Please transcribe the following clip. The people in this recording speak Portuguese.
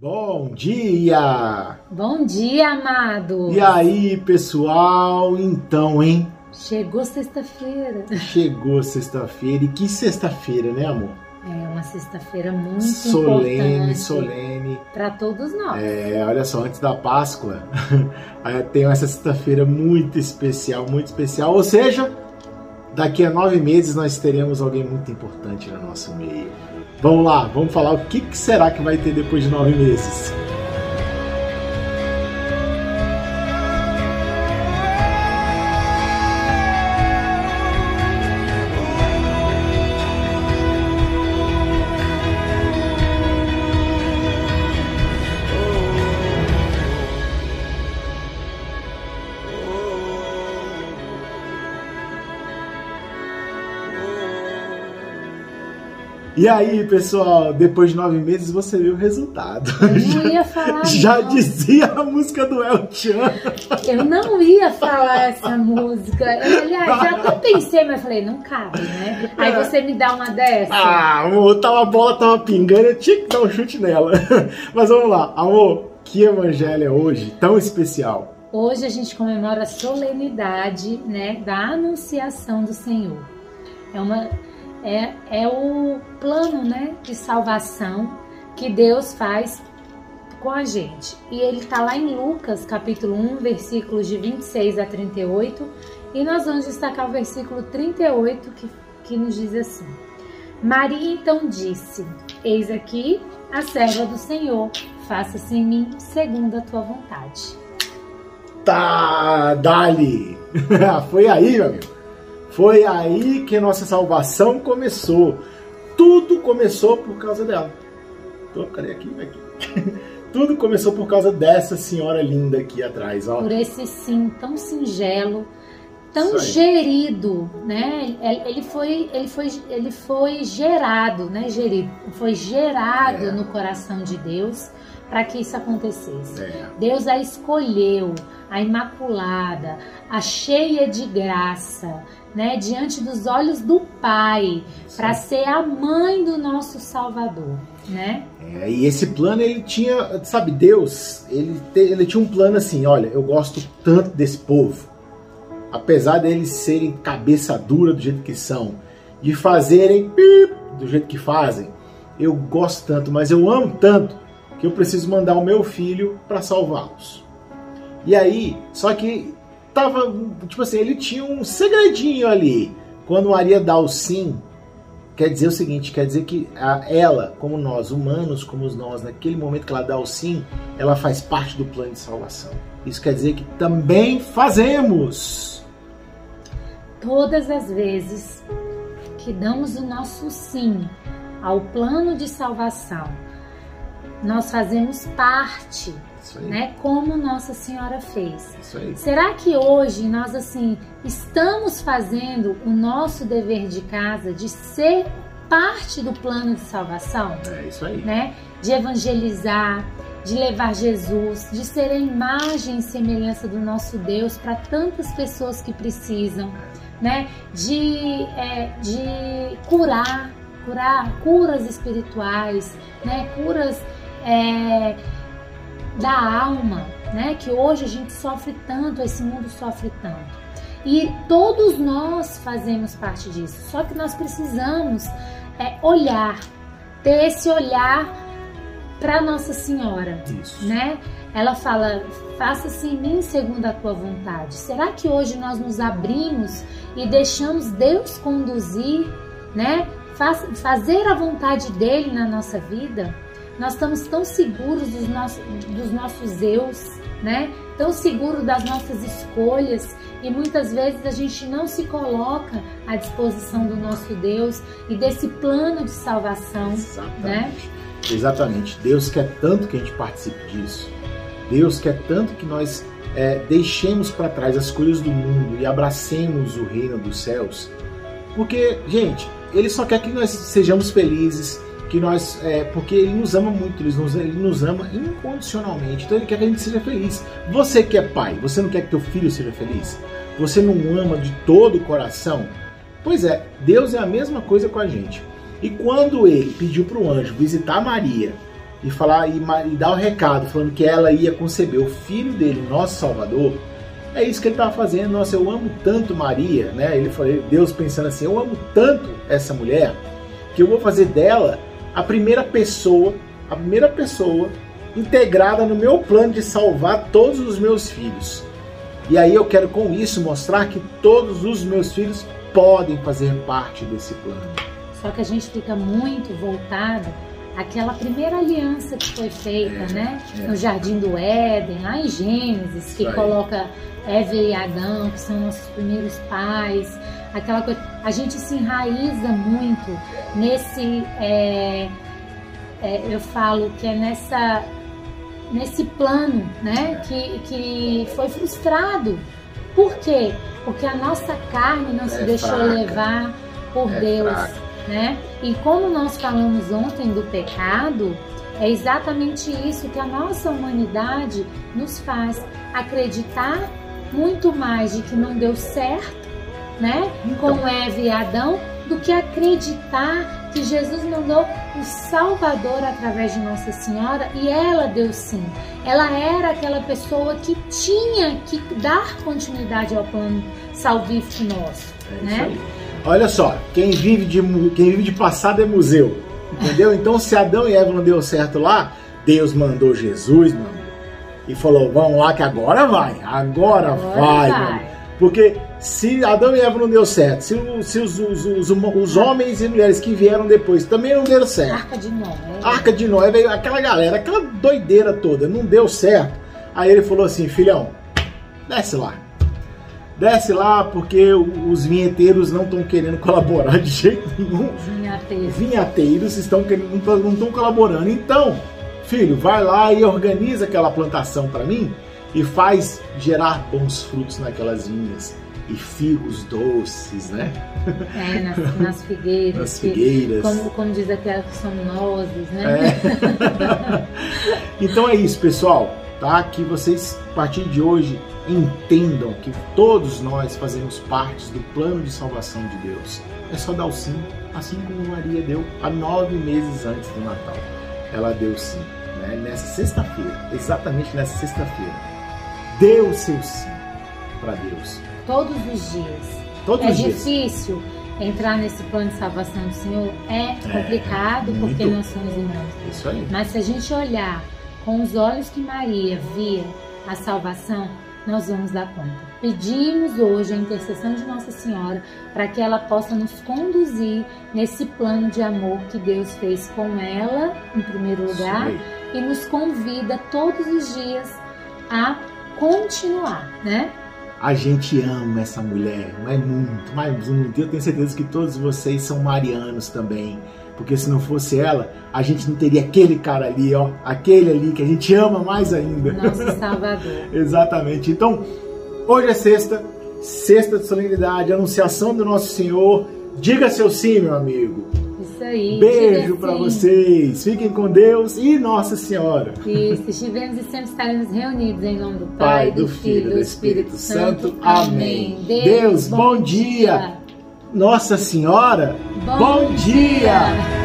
Bom dia! Bom dia, amado! E aí, pessoal? Então, hein? Chegou sexta-feira. Chegou sexta-feira. E que sexta-feira, né, amor? É uma sexta-feira muito solene, solene. Para todos nós. É, olha só, antes da Páscoa, tem essa sexta-feira muito especial, muito especial. Ou seja, daqui a nove meses nós teremos alguém muito importante no nosso meio. Vamos lá, vamos falar o que, será que vai ter depois de nove meses. E aí, pessoal, depois de nove meses você viu o resultado. Eu não ia falar. Já não. dizia a música do El Chan. Eu não ia falar essa música. Eu, aliás, já até pensei, mas falei, não cabe, né? Aí você me dá uma dessa. Ah, amor, tava, a bola tava pingando, eu tinha que dar um chute nela. Mas vamos lá, amor, que evangelho é hoje tão especial? Hoje a gente comemora a solenidade, né, da anunciação do Senhor. É uma é, é o plano né, de salvação que Deus faz com a gente. E ele está lá em Lucas, capítulo 1, versículos de 26 a 38. E nós vamos destacar o versículo 38 que, que nos diz assim: Maria então disse: Eis aqui a serva do Senhor, faça-se em mim segundo a tua vontade. Tá, Dali! Foi aí, meu amigo. Foi aí que nossa salvação começou. Tudo começou por causa dela. Tô, cadê aqui? aqui. Tudo começou por causa dessa senhora linda aqui atrás, ó. Por esse sim tão singelo, tão gerido, né? Ele foi, ele foi, ele foi gerado, né? Gerido, foi gerado é. no coração de Deus para que isso acontecesse. É. Deus a escolheu, a imaculada, a cheia de graça, né, diante dos olhos do Pai, para ser a mãe do nosso Salvador, né? É, e esse plano ele tinha, sabe, Deus, ele, ele tinha um plano assim, olha, eu gosto tanto desse povo, apesar deles serem cabeça dura do jeito que são, de fazerem pip, do jeito que fazem, eu gosto tanto, mas eu amo tanto que eu preciso mandar o meu filho para salvá-los. E aí, só que tava, tipo assim, ele tinha um segredinho ali. Quando Maria dá o sim, quer dizer o seguinte, quer dizer que a, ela, como nós, humanos como nós, naquele momento que ela dá o sim, ela faz parte do plano de salvação. Isso quer dizer que também fazemos. Todas as vezes que damos o nosso sim ao plano de salvação, nós fazemos parte né? Como Nossa Senhora fez. Será que hoje nós assim estamos fazendo o nosso dever de casa de ser parte do plano de salvação? É isso aí. Né? De evangelizar, de levar Jesus, de ser a imagem e semelhança do nosso Deus para tantas pessoas que precisam, né? De, é, de curar, curar, curas espirituais, né? Curas é, da alma, né? Que hoje a gente sofre tanto, esse mundo sofre tanto. E todos nós fazemos parte disso. Só que nós precisamos é, olhar, ter esse olhar para Nossa Senhora, Isso. né? Ela fala: "Faça-se em mim segundo a tua vontade". Será que hoje nós nos abrimos e deixamos Deus conduzir, né? Faz, fazer a vontade dele na nossa vida? Nós estamos tão seguros dos nossos, dos nossos eus, né? Tão seguros das nossas escolhas e muitas vezes a gente não se coloca à disposição do nosso Deus e desse plano de salvação, Exatamente. né? Exatamente. Deus quer tanto que a gente participe disso. Deus quer tanto que nós é, deixemos para trás as coisas do mundo e abracemos o reino dos céus. Porque, gente, Ele só quer que nós sejamos felizes, que nós, é, porque ele nos ama muito, ele nos, ele nos ama incondicionalmente, então ele quer que a gente seja feliz. Você que é pai, você não quer que teu filho seja feliz? Você não ama de todo o coração? Pois é, Deus é a mesma coisa com a gente. E quando ele pediu para o anjo visitar Maria e falar e, e dar o recado falando que ela ia conceber o filho dele, nosso Salvador, é isso que ele estava fazendo. Nossa, eu amo tanto Maria, né? Ele falou, Deus pensando assim, eu amo tanto essa mulher que eu vou fazer dela a primeira pessoa, a primeira pessoa integrada no meu plano de salvar todos os meus filhos. E aí eu quero com isso mostrar que todos os meus filhos podem fazer parte desse plano. Só que a gente fica muito voltado àquela primeira aliança que foi feita, é, né? É. No Jardim do Éden, lá em Gênesis, que coloca Eva e Adão, que são nossos primeiros pais. Aquela coisa. A gente se enraiza muito nesse. É, é, eu falo que é nessa nesse plano, né? Que, que foi frustrado. Por quê? Porque a nossa carne não é se deixou fraca. levar por é Deus, fraca. Né? E como nós falamos ontem do pecado, é exatamente isso que a nossa humanidade nos faz acreditar muito mais de que não deu certo, né? Então. Com Eva e Adão, do que acreditar que Jesus mandou o Salvador através de Nossa Senhora e ela deu sim. Ela era aquela pessoa que tinha que dar continuidade ao plano salvífico nosso, é né? Olha só, quem vive de quem vive de passado é museu, entendeu? Então se Adão e Eva não deu certo lá, Deus mandou Jesus, mano, e falou: "Vamos lá que agora vai, agora, agora vai". vai. Porque se Adão e Eva não deu certo, se, se os, os, os, os, homens e mulheres que vieram depois também não deram certo. Arca de Noé. Arca de Noé, veio aquela galera, aquela doideira toda, não deu certo. Aí ele falou assim, filhão, desce lá. Desce lá porque os vinheteiros não estão querendo colaborar de jeito nenhum. Vinhateiros. Vinhateiros estão querendo, não estão colaborando. Então, filho, vai lá e organiza aquela plantação para mim e faz gerar bons frutos naquelas vinhas e figos doces, né? É, nas, nas figueiras. nas figueiras. como, como diz aquela que são nozes, né? É. então é isso, pessoal, tá? Que vocês, a partir de hoje, entendam que todos nós fazemos parte do plano de salvação de Deus. É só dar o sim, assim como Maria deu há nove meses antes do Natal. Ela deu sim, né? Nessa sexta-feira, exatamente nessa sexta-feira dê o seu sim para Deus. Todos os dias. Todos é os dias. difícil entrar nesse plano de salvação do Senhor? É, é complicado é, porque nós somos humanos. Isso aí. Mas se a gente olhar com os olhos que Maria via a salvação, nós vamos dar conta. Pedimos hoje a intercessão de Nossa Senhora para que ela possa nos conduzir nesse plano de amor que Deus fez com ela, em primeiro lugar, e nos convida todos os dias a continuar, né? A gente ama essa mulher, mas muito, mas muito. Eu tenho certeza que todos vocês são marianos também. Porque se não fosse ela, a gente não teria aquele cara ali, ó. Aquele ali que a gente ama mais ainda. Nosso Salvador. Exatamente. Então, hoje é sexta, sexta de solenidade, anunciação do nosso Senhor. Diga seu sim, meu amigo. Isso aí. Beijo para vocês. Fiquem com Deus e Nossa Senhora. Isso. Estivemos e sempre estaremos reunidos em nome do Pai, Pai do, do Filho e do Espírito, Espírito Santo. Amém. Deus, Deus bom, dia. dia. Nossa Senhora, bom, bom dia. dia.